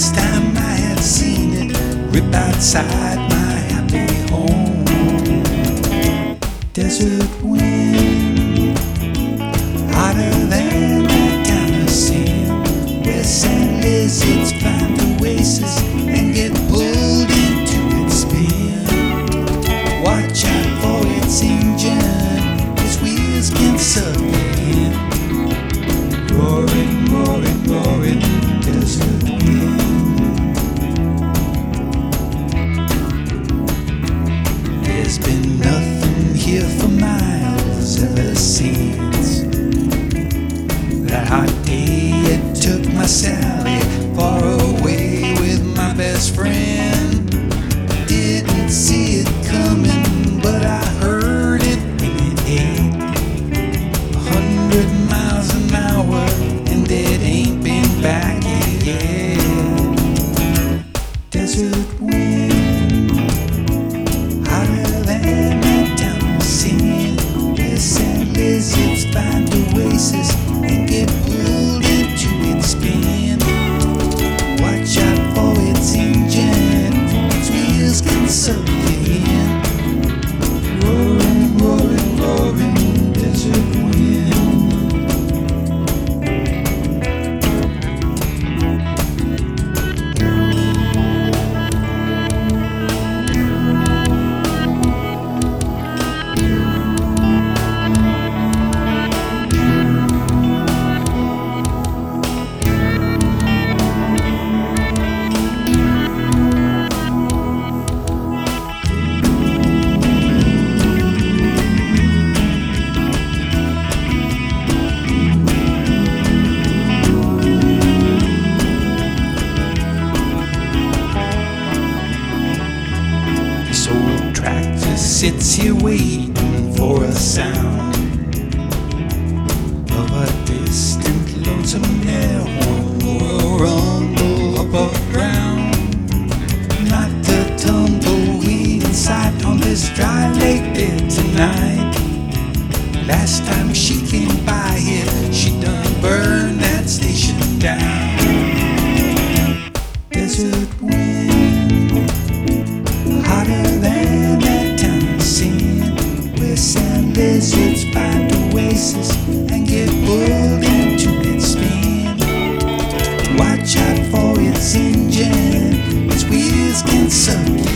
last time I had seen it rip outside my happy home. Desert here for miles ever since. That hot day it took my Sally far away sound of a distant lonesome air or rumble up ground. Not the tumbleweed in sight on this dry lake bed tonight. Last time she came by here, she done burned that station down. listen.